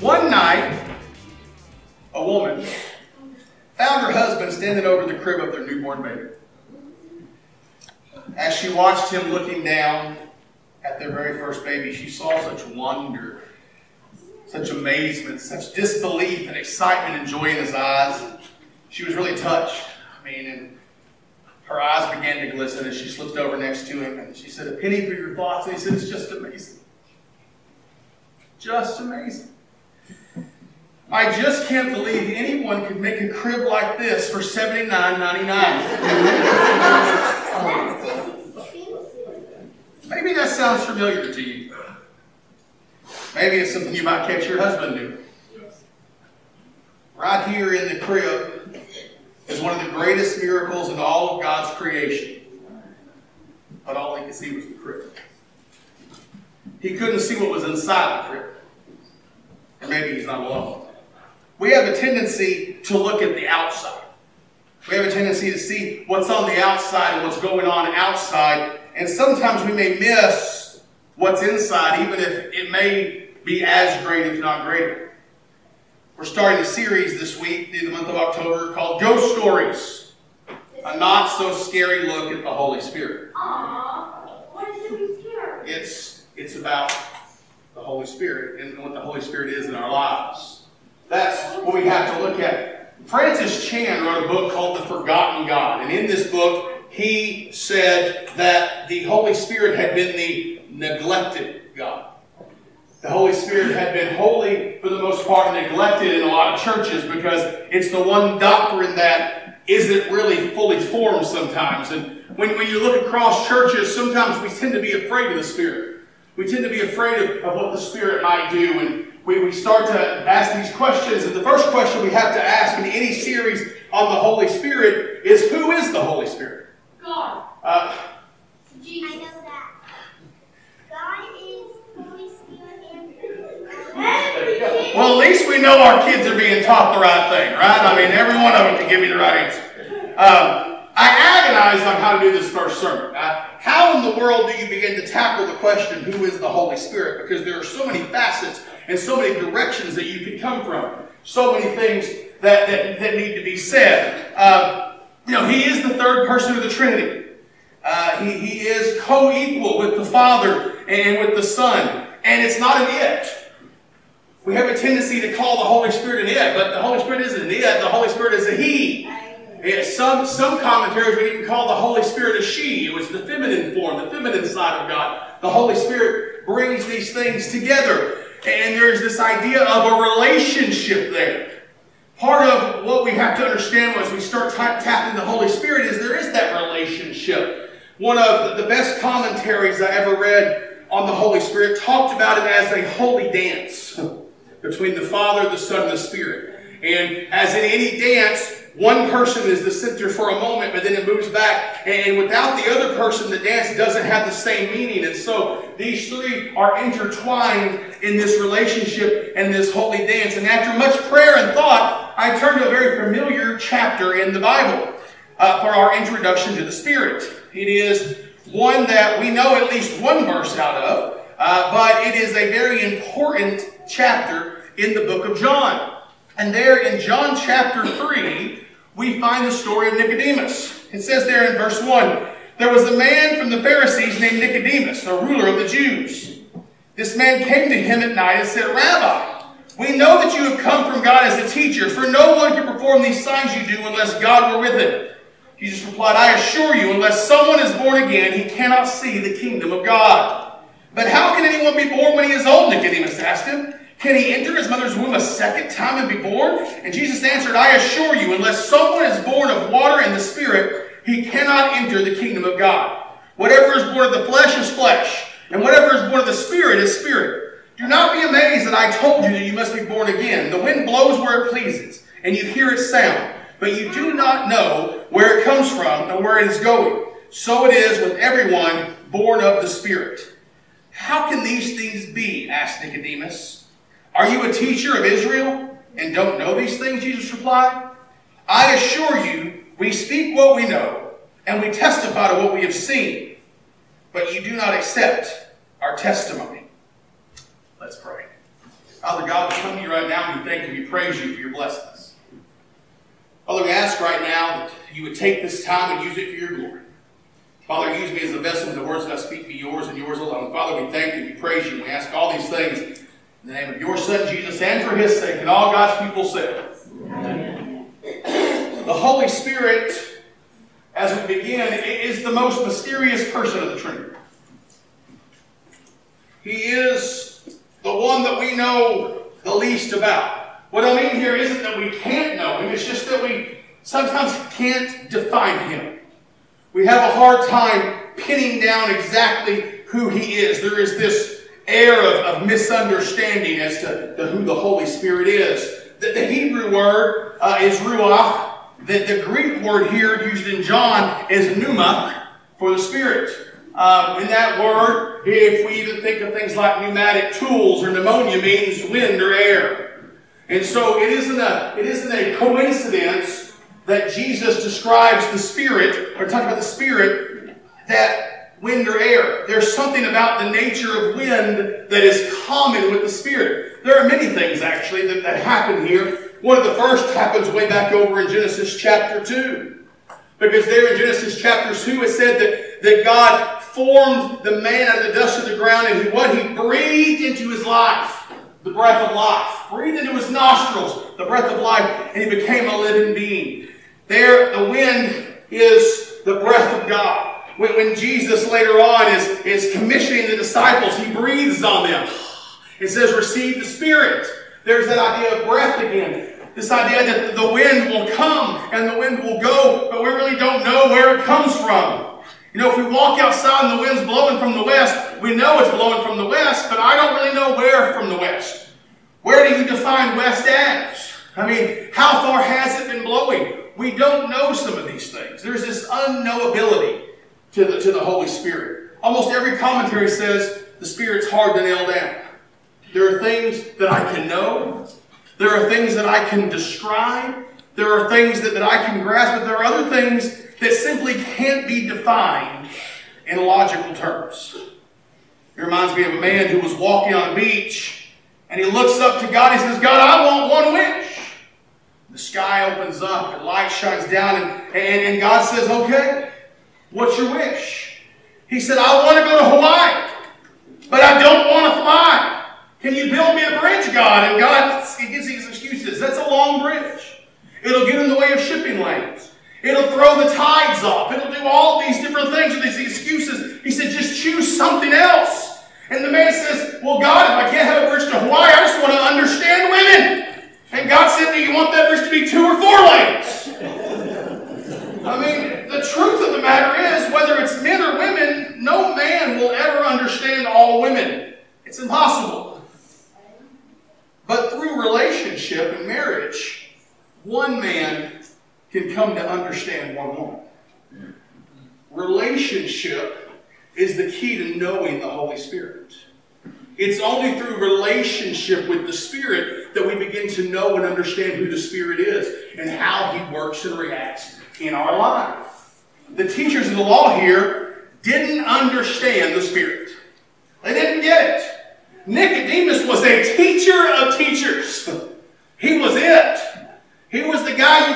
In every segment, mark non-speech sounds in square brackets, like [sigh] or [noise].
One night, a woman found her husband standing over the crib of their newborn baby. As she watched him looking down at their very first baby, she saw such wonder, such amazement, such disbelief and excitement and joy in his eyes. She was really touched. I mean, and her eyes began to glisten as she slipped over next to him and she said, A penny for your thoughts. And he said, It's just amazing. Just amazing. I just can't believe anyone could make a crib like this for $79.99. Maybe that sounds familiar to you. Maybe it's something you might catch your husband doing. Right here in the crib is one of the greatest miracles in all of God's creation. But all he could see was the crib. He couldn't see what was inside the crib. Or maybe he's not alone. We have a tendency to look at the outside. We have a tendency to see what's on the outside and what's going on outside. And sometimes we may miss what's inside, even if it may be as great, if not greater. We're starting a series this week, in the month of October, called Ghost Stories. A not so scary look at the Holy Spirit. Aww. What is so scary? It's, it's about the Holy Spirit and what the Holy Spirit is in our lives. That's what we have to look at. Francis Chan wrote a book called The Forgotten God. And in this book, he said that the Holy Spirit had been the neglected God. The Holy Spirit had been wholly, for the most part, neglected in a lot of churches because it's the one doctrine that isn't really fully formed sometimes. And when, when you look across churches, sometimes we tend to be afraid of the Spirit. We tend to be afraid of, of what the Spirit might do. And we, we start to ask these questions. And the first question we have to ask in any series on the Holy Spirit is who is the Holy Spirit? God. Uh, Jesus. I know that. God is Holy Spirit and Everything. well, at least we know our kids are being taught the right thing, right? I mean, every one of them can give me the right answer. Um, I agonized on how to do this first sermon. Uh, how in the world do you begin to tackle the question, who is the Holy Spirit? Because there are so many facets and so many directions that you can come from. So many things that, that, that need to be said. Uh, you know, He is the third person of the Trinity. Uh, he, he is co-equal with the Father and with the Son. And it's not an it. We have a tendency to call the Holy Spirit an it, but the Holy Spirit isn't an it. The Holy Spirit is a he. Yeah, some, some commentaries would even call the Holy Spirit a she. It was the feminine form, the feminine side of God. The Holy Spirit brings these things together. And there's this idea of a relationship there. Part of what we have to understand as we start tapping the Holy Spirit is there is that relationship. One of the best commentaries I ever read on the Holy Spirit talked about it as a holy dance between the Father, the Son, and the Spirit. And as in any dance, one person is the center for a moment, but then it moves back. And without the other person, the dance doesn't have the same meaning. And so these three are intertwined in this relationship and this holy dance. And after much prayer and thought, I turned to a very familiar chapter in the Bible uh, for our introduction to the Spirit. It is one that we know at least one verse out of, uh, but it is a very important chapter in the book of John. And there in John chapter 3, we find the story of Nicodemus. It says there in verse 1 There was a man from the Pharisees named Nicodemus, a ruler of the Jews. This man came to him at night and said, Rabbi, we know that you have come from God as a teacher, for no one can perform these signs you do unless God were with him. Jesus replied, I assure you, unless someone is born again, he cannot see the kingdom of God. But how can anyone be born when he is old? Nicodemus asked him. Can he enter his mother's womb a second time and be born? And Jesus answered, I assure you, unless someone is born of water and the Spirit, he cannot enter the kingdom of God. Whatever is born of the flesh is flesh, and whatever is born of the Spirit is spirit. Do not be amazed that I told you that you must be born again. The wind blows where it pleases, and you hear its sound, but you do not know where it comes from and where it is going. So it is with everyone born of the Spirit. How can these things be? asked Nicodemus. Are you a teacher of Israel and don't know these things? Jesus replied. I assure you, we speak what we know and we testify to what we have seen, but you do not accept our testimony. Let's pray. Father God, we come to you right now and we thank you, we praise you for your blessings. Father, we ask right now that you would take this time and use it for your glory. Father, use me as the vessel, of the words that I speak be yours and yours alone. Father, we thank you, we praise you, we ask all these things in the name of your Son, Jesus, and for his sake, and all God's people said. Amen. The Holy Spirit, as we begin, is the most mysterious person of the Trinity. He is the one that we know the least about. What I mean here isn't that we can't know him, it's just that we sometimes can't define him. We have a hard time pinning down exactly who he is. There is this air of, of misunderstanding as to, who the Holy Spirit is. The, the Hebrew word uh, is ruach. The, the Greek word here used in John is pneuma for the Spirit. Um, in that word, if we even think of things like pneumatic tools or pneumonia means wind or air. And so it isn't a, it isn't a coincidence that Jesus describes the Spirit, or talks about the Spirit, that wind or air. There's something about the nature of wind that is common with the Spirit. There are many things, actually, that, that happen here. One of the first happens way back over in Genesis chapter 2. Because there in Genesis chapter 2, it said that, that God formed the man out of the dust of the ground, and he, what he breathed into his life, the breath of life, breathed into his nostrils, the breath of life, and he became a living being. There, the wind is the breath of God. When, when Jesus later on is, is commissioning the disciples, he breathes on them. It says, receive the Spirit. There's that idea of breath again. This idea that the wind will come and the wind will go, but we really don't know where it comes from. You know, if we walk outside and the wind's blowing from the west, we know it's blowing from the west, but I don't really know where from the west. Where do you define west as? I mean, how far has it been blowing? We don't know some of these things. There's this unknowability to the, to the Holy Spirit. Almost every commentary says the Spirit's hard to nail down. There are things that I can know. There are things that I can describe. There are things that, that I can grasp, but there are other things that simply can't be defined in logical terms. It reminds me of a man who was walking on a beach and he looks up to God and he says, God, I want one wish. The sky opens up and light shines down and, and, and God says, Okay, what's your wish? He said, I want to go to Hawaii, but I don't want to fly. Can you build me a bridge, God? And God he gives these excuses. That's a long bridge. It'll get in the way of shipping lanes. It'll throw the tides off. It'll do all these different things with these excuses. He said, just choose something else. And the man says, Well, God, if I can't have a bridge to Hawaii, I just want to understand women. And God said, Do you want that bridge to be two or four lanes? I mean, the truth of the matter is, whether it's men or women, no man will ever understand all women. It's impossible. But through relationship and marriage, one man can come to understand one woman. Relationship is the key to knowing the Holy Spirit. It's only through relationship with the Spirit that we begin to know and understand who the Spirit is and how He works and reacts in our life. The teachers of the law here didn't understand the Spirit, they didn't get it. Nicodemus was a teacher of teachers, he was it. He was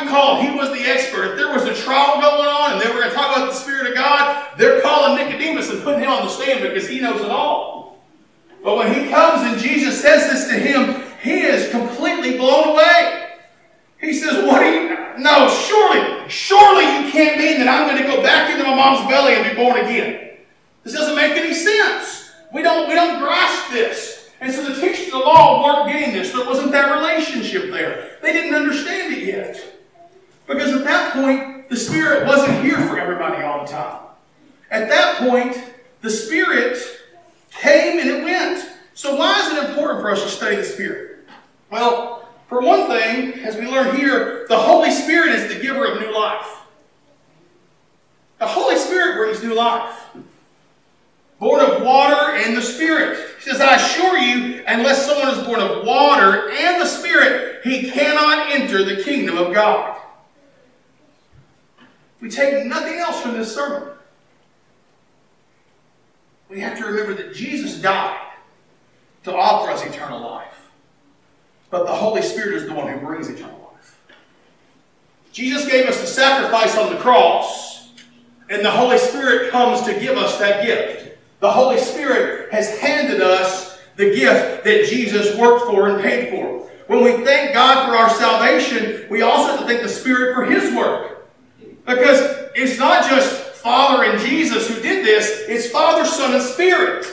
called. He was the expert. If there was a trial going on and they were going to talk about the Spirit of God, they're calling Nicodemus and putting him on the stand because he knows it all. But when he comes and Jesus says this to him, he is completely blown away. He says, What are you? No, surely, surely you can't mean that I'm going to go back into my mom's belly and be born again. This doesn't make any sense. We don't, we don't grasp this. And so the teachers of the law weren't getting this. There wasn't that relationship there. They didn't understand it yet. Because at that point, the Spirit wasn't here for everybody all the time. At that point, the Spirit came and it went. So why is it important for us to study the Spirit? Well, for one thing, as we learn here, the Holy Spirit is the giver of new life. The Holy Spirit brings new life born of water and the Spirit. He says, I assure you, unless someone is born of water and the Spirit, he cannot enter the kingdom of God. We take nothing else from this sermon. We have to remember that Jesus died to offer us eternal life. but the Holy Spirit is the one who brings eternal life. Jesus gave us the sacrifice on the cross, and the Holy Spirit comes to give us that gift. The Holy Spirit has handed us the gift that Jesus worked for and paid for. When we thank God for our salvation, we also have to thank the Spirit for His work. Because it's not just Father and Jesus who did this, it's Father, Son, and Spirit.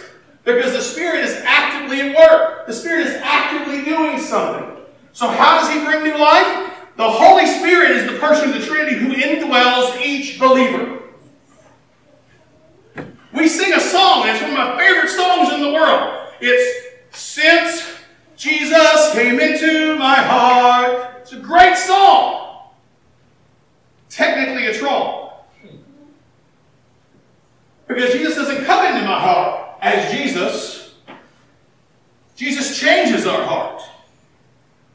Because the Spirit is actively at work. The Spirit is actively doing something. So how does He bring new life? The Holy Spirit is the person of the Trinity who indwells each believer. We sing a song, it's one of my favorite songs in the world. It's Since Jesus Came Into My Heart. It's a great song. Technically, it's wrong. Because Jesus doesn't come into my heart as Jesus. Jesus changes our heart.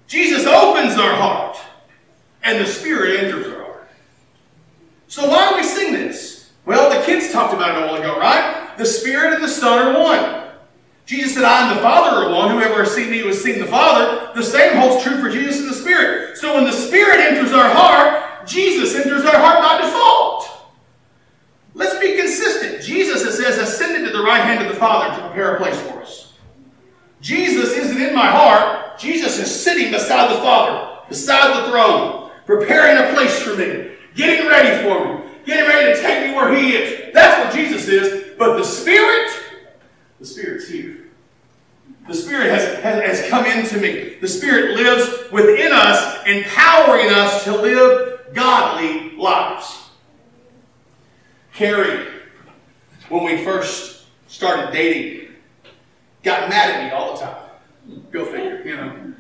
Jesus opens our heart. And the Spirit enters our heart. So why do we sing this? Well, the kids talked about it a while ago, right? The Spirit and the Son are one. Jesus said, I and the Father are one. Whoever has seen me has seen the Father. The same holds true for Jesus and the Spirit. So when the Spirit enters our heart, Jesus enters our heart by default. Let's be consistent. Jesus, it says, ascended to the right hand of the Father to prepare a place for us. Jesus isn't in my heart. Jesus is sitting beside the Father, beside the throne, preparing a place for me, getting ready for me, getting ready to take me where He is. That's what Jesus is. But the Spirit, the Spirit's here. The Spirit has, has, has come into me. The Spirit lives within us, empowering us to live godly lives. Carrie, when we first started dating, got mad at me all the time. Go figure, you know.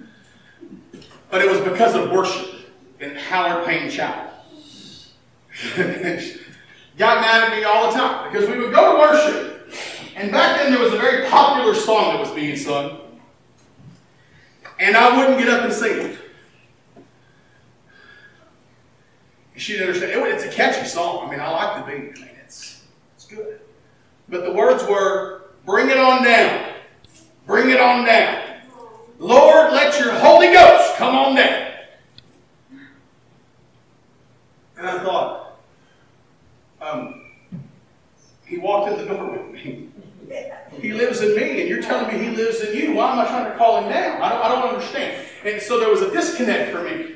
But it was because of worship in Howard Payne Chapel. [laughs] got mad at me all the time because we would go to worship, and back then there was a very popular song that was being sung, and I wouldn't get up and sing it. She didn't understand. It, it's a catchy song. I mean, I like the beat. I mean, it's, it's good. But the words were, bring it on down. Bring it on down. Lord, let your Holy Ghost come on down. And I thought, um, he walked in the door with me. He lives in me, and you're telling me he lives in you. Why am I trying to call him down? I don't, I don't understand. And so there was a disconnect for me.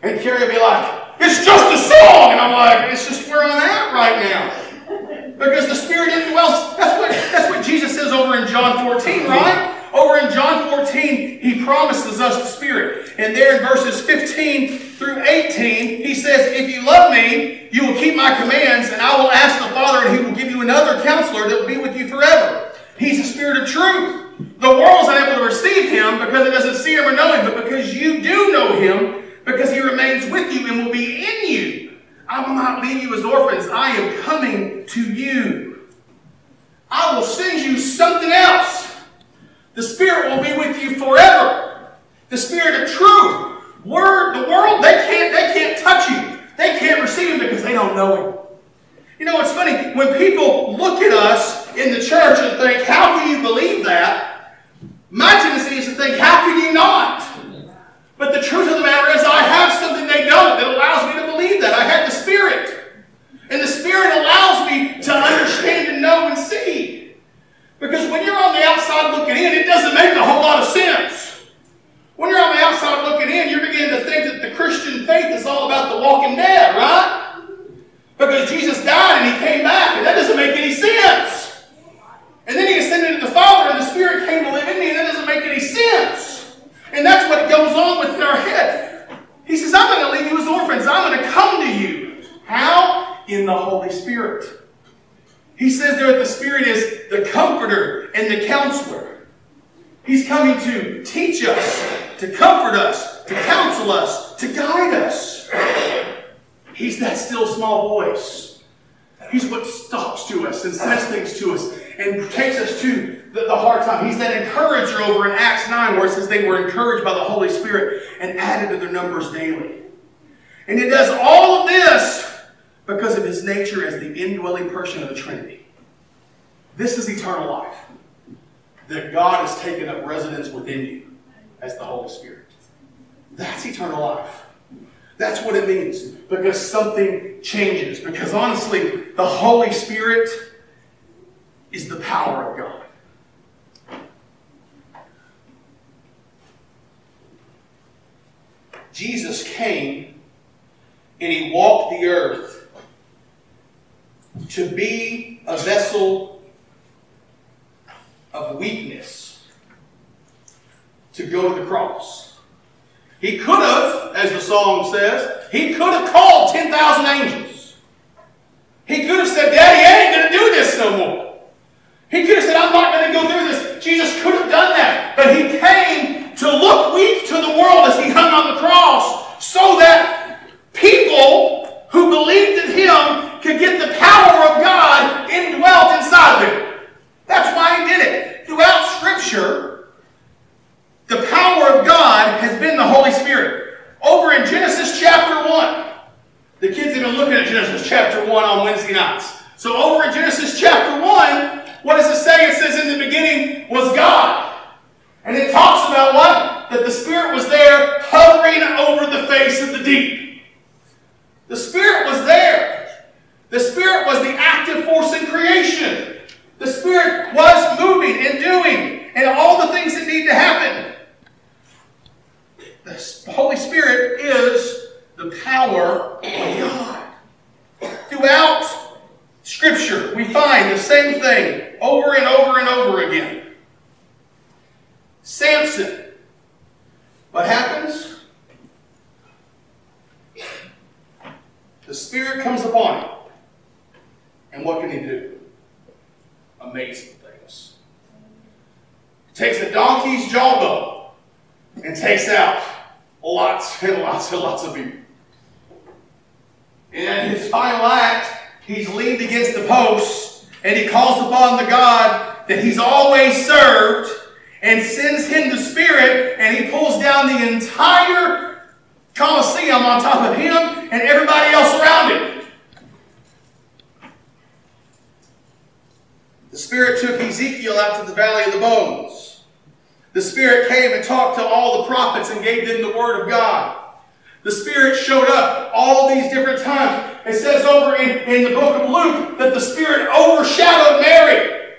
And Carrie would be like, it's just a song. And I'm like, it's just where I'm at right now. Because the Spirit indwells. That's what, that's what Jesus says over in John 14, right? Over in John 14, he promises us the Spirit. And there in verses 15 through 18, he says, If you love me, you will keep my commands, and I will ask the Father, and he will give you another counselor that will be with you forever. He's the Spirit of truth. The world's unable to receive him because it doesn't see him or know him, but because you do know him, because he remains with you and will be in you. I will not leave you as orphans. I am coming to you. I will send you something else. The Spirit will be with you forever. The Spirit of truth. Word, the world, they can't, they can't touch you. They can't receive him because they don't know him. You know, it's funny, when people look at us in the church and think, how can you believe that? My tendency is to think, how can you not? But the truth of the matter is, I have something they don't that allows me to believe that. I have the Spirit. And the Spirit allows me to understand and know and see. Because when you're on the outside looking in, it doesn't make a whole lot of sense. When you're on the outside looking in, you're beginning to think that the Christian faith is all about the walking dead, right? Because Jesus died and he came back, and that doesn't make any sense. And then he ascended to the Father, and the Spirit came to live in me, and that doesn't make any sense. And that's what goes on within our head. He says, I'm going to leave you as orphans. I'm going to come to you. How? In the Holy Spirit. He says there that the Spirit is the comforter and the counselor. He's coming to teach us, to comfort us, to counsel us, to guide us. He's that still small voice. He's what talks to us and says things to us and takes us to the, the hard time. He's that encourager over in Acts 9 where it says they were encouraged by the Holy Spirit and added to their numbers daily. And he does all of this because of his nature as the indwelling person of the Trinity. This is eternal life. That God has taken up residence within you as the Holy Spirit. That's eternal life. That's what it means. Because something changes. Because honestly, the Holy Spirit is the power of God. Jesus came and he walked the earth to be a vessel of weakness to go to the cross. He could have, as the song says, he could have called 10,000 angels. He could have said, Daddy, I ain't going to do this no more. He could have said, I'm not going to go through this. Jesus could have done that. But he came to look weak to the world as he hung on the cross so that people who believed in him could get the power of God indwelt inside of them. That's why he did it. Throughout Scripture, the power of God has been the Holy Spirit. Over in Genesis chapter 1, the kids have been looking at Genesis chapter 1 on Wednesday nights. So over in Genesis chapter 1, what does it say? It says, In the beginning was God. And it talks about what? That the Spirit was there hovering over the face of the deep. The Spirit was there. The Spirit was the active force in creation. The Spirit was moving and doing and all the things that need to happen. The Holy Spirit is the power of God. Throughout Scripture, we find the same thing over and over and over again. Samson. What happens? The Spirit comes upon him. And what can he do? Amazing things. He takes a donkey's jawbone and takes out lots and [laughs] lots and lots of people. And his final act, he's leaned against the post and he calls upon the God that he's always served and sends him the Spirit and he pulls down the entire Colosseum on top of him and everybody else around him. The Spirit took Ezekiel out to the valley of the bones. The Spirit came and talked to all the prophets and gave them the Word of God. The Spirit showed up all these different times. It says over in, in the book of Luke that the Spirit overshadowed Mary.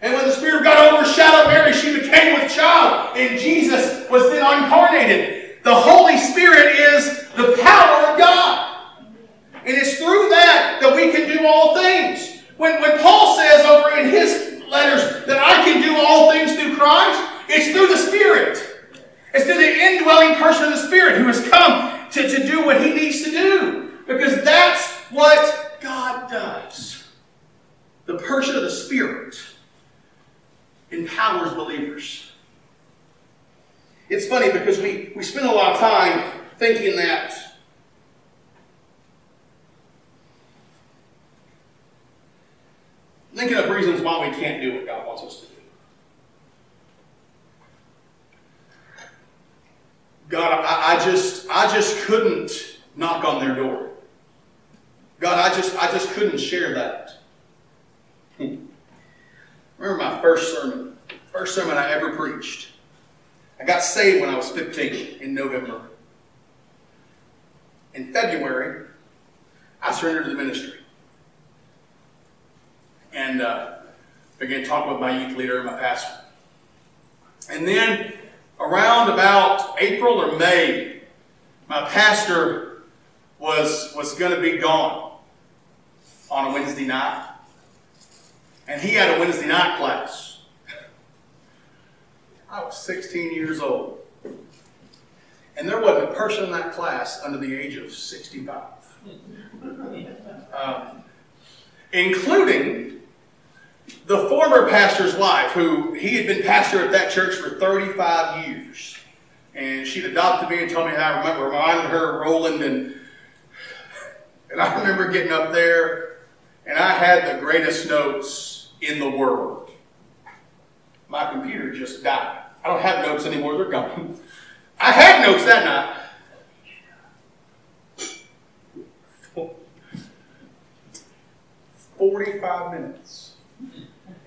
And when the Spirit of God overshadowed Mary, she became with child. And Jesus was then incarnated. The Holy Spirit is the power of God. And it's through that that we can do all things. When, when Paul says over in his letters that I can do all things through Christ, it's through the Spirit. It's through the indwelling person of the Spirit who has come to, to do what he needs to do. Because that's what God does. The person of the Spirit empowers believers. It's funny because we, we spend a lot of time thinking that thinking of reasons why we can't do what God wants us to do. God, I, I just I just couldn't knock on their door. God, I just I just couldn't share that. Hmm. Remember my first sermon, first sermon I ever preached. I got saved when I was 15 in November. In February, I surrendered to the ministry and uh, began talking with my youth leader and my pastor. And then around about April or May, my pastor was, was going to be gone on a Wednesday night. And he had a Wednesday night class. [laughs] I was 16 years old. And there wasn't a person in that class under the age of 65. [laughs] Um, including the former pastor's wife, who he had been pastor at that church for 35 years. And she'd adopted me and told me how I remember reminded her of Roland and and I remember getting up there and I had the greatest notes in the world. My computer just died. I don't have notes anymore, they're gone. I had notes that night. Forty-five minutes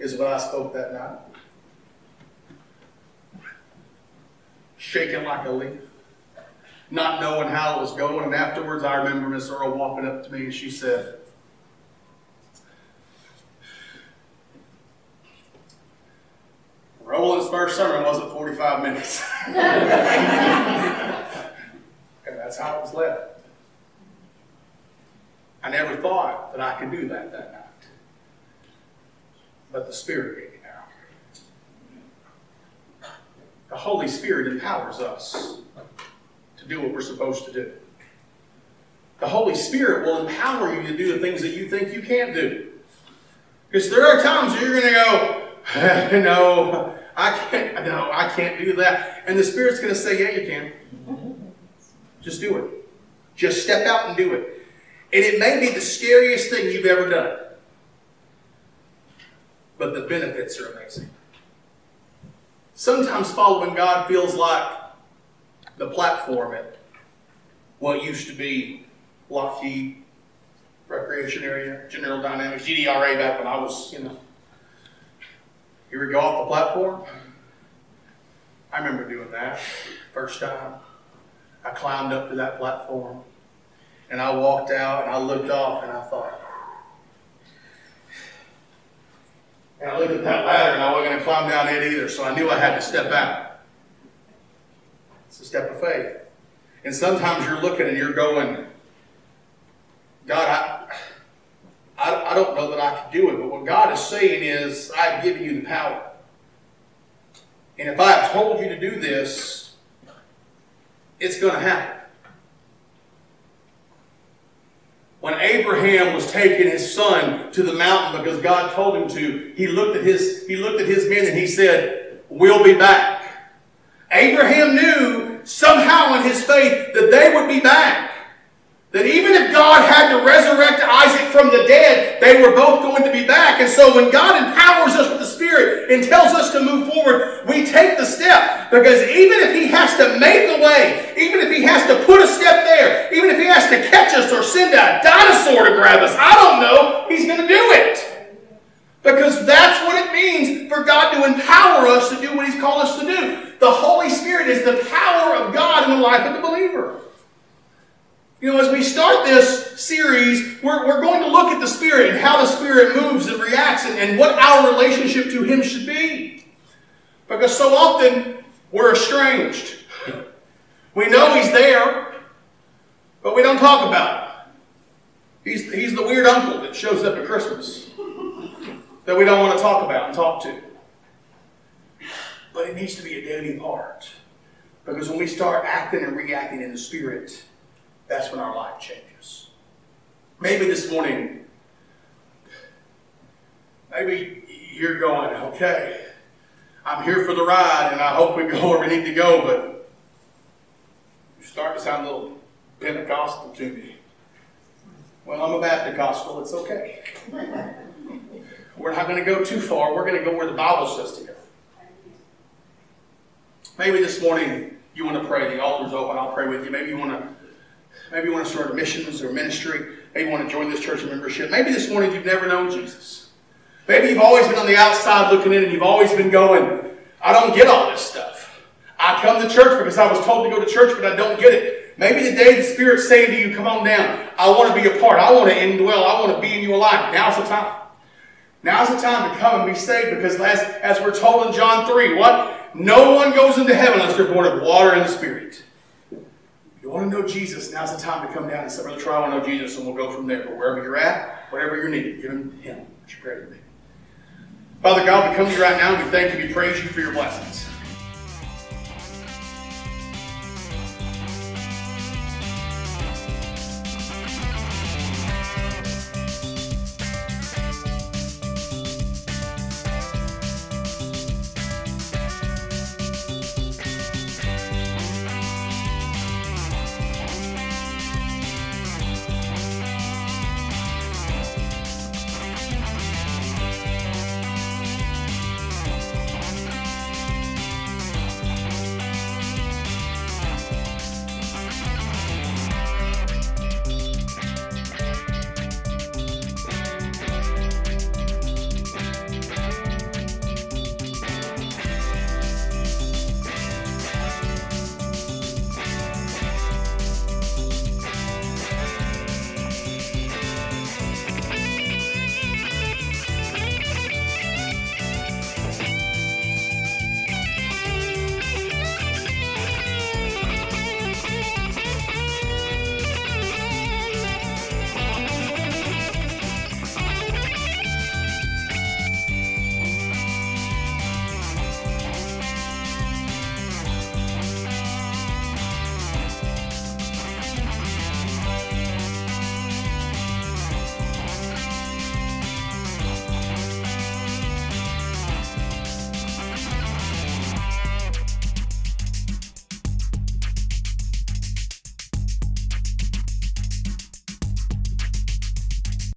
is what I spoke that night. Shaking like a leaf. not knowing how it was going. And afterwards, I remember Miss Earl walking up to me and she said, Roland's first sermon wasn't 45 minutes. [laughs] and that's how it was left. I never thought that I could do that that night. But the Spirit gave me power. The Holy Spirit empowers us to do what we're supposed to do. The Holy Spirit will empower you to do the things that you think you can't do. Because there are times you're going to go, [laughs] no, I can't, no, I can't do that. And the Spirit's going to say, yeah, you can. Just do it. Just step out and do it. And it may be the scariest thing you've ever done. But the benefits are amazing. Sometimes following God feels like the platform at what used to be Lockheed Recreation Area, General Dynamics, GDRA back when I was, you know. Here we go off the platform. I remember doing that first time. I climbed up to that platform and I walked out and I looked off and I thought, and I looked at that ladder and I wasn't going to climb down it either, so I knew I had to step out. It's a step of faith. And sometimes you're looking and you're going, God, I, I, I don't know that I can do it, but what God is saying is, I've given you the power. And if I have told you to do this, it's going to happen. When Abraham was taking his son to the mountain because God told him to, he looked at his, he looked at his men and he said, We'll be back. Abraham knew somehow in his faith that they would be back. That even if God had to resurrect Isaac from the dead, they were both going to be back. And so when God empowers us with the Spirit and tells us to move forward, we take the step. Because even if He has to make a way, even if He has to put a step there, even if He has to catch us or send a dinosaur to grab us, I don't know, He's going to do it. Because that's what it means for God to empower us to do what He's called us to do. The Holy Spirit is the power of God in the life of the believer. You know, as we start this series, we're, we're going to look at the Spirit and how the Spirit moves and reacts and, and what our relationship to Him should be. Because so often we're estranged. We know He's there, but we don't talk about it. He's, he's the weird uncle that shows up at Christmas that we don't want to talk about and talk to. But it needs to be a daily part. Because when we start acting and reacting in the Spirit, that's when our life changes. Maybe this morning, maybe you're going, okay, I'm here for the ride and I hope we go [laughs] where we need to go, but you start to sound a little Pentecostal to me. Well, I'm a Baptist, Gospel. it's okay. We're not going to go too far. We're going to go where the Bible says to go. Maybe this morning you want to pray. The altar's open. I'll pray with you. Maybe you want to Maybe you want to start missions or ministry. Maybe you want to join this church membership. Maybe this morning you've never known Jesus. Maybe you've always been on the outside looking in and you've always been going, I don't get all this stuff. I come to church because I was told to go to church, but I don't get it. Maybe the day the Spirit's saying to you, come on down. I want to be a part. I want to indwell. I want to be in your life. Now's the time. Now's the time to come and be saved because as, as we're told in John 3, what? No one goes into heaven unless they're born of water and the Spirit. Want to know Jesus, now's the time to come down and say, Brother Troy, I want to know Jesus, and we'll go from there. But wherever you're at, whatever you're needed, give him him. Would you pray with me? Father God, we come to you right now and we thank you, we praise you for your blessings.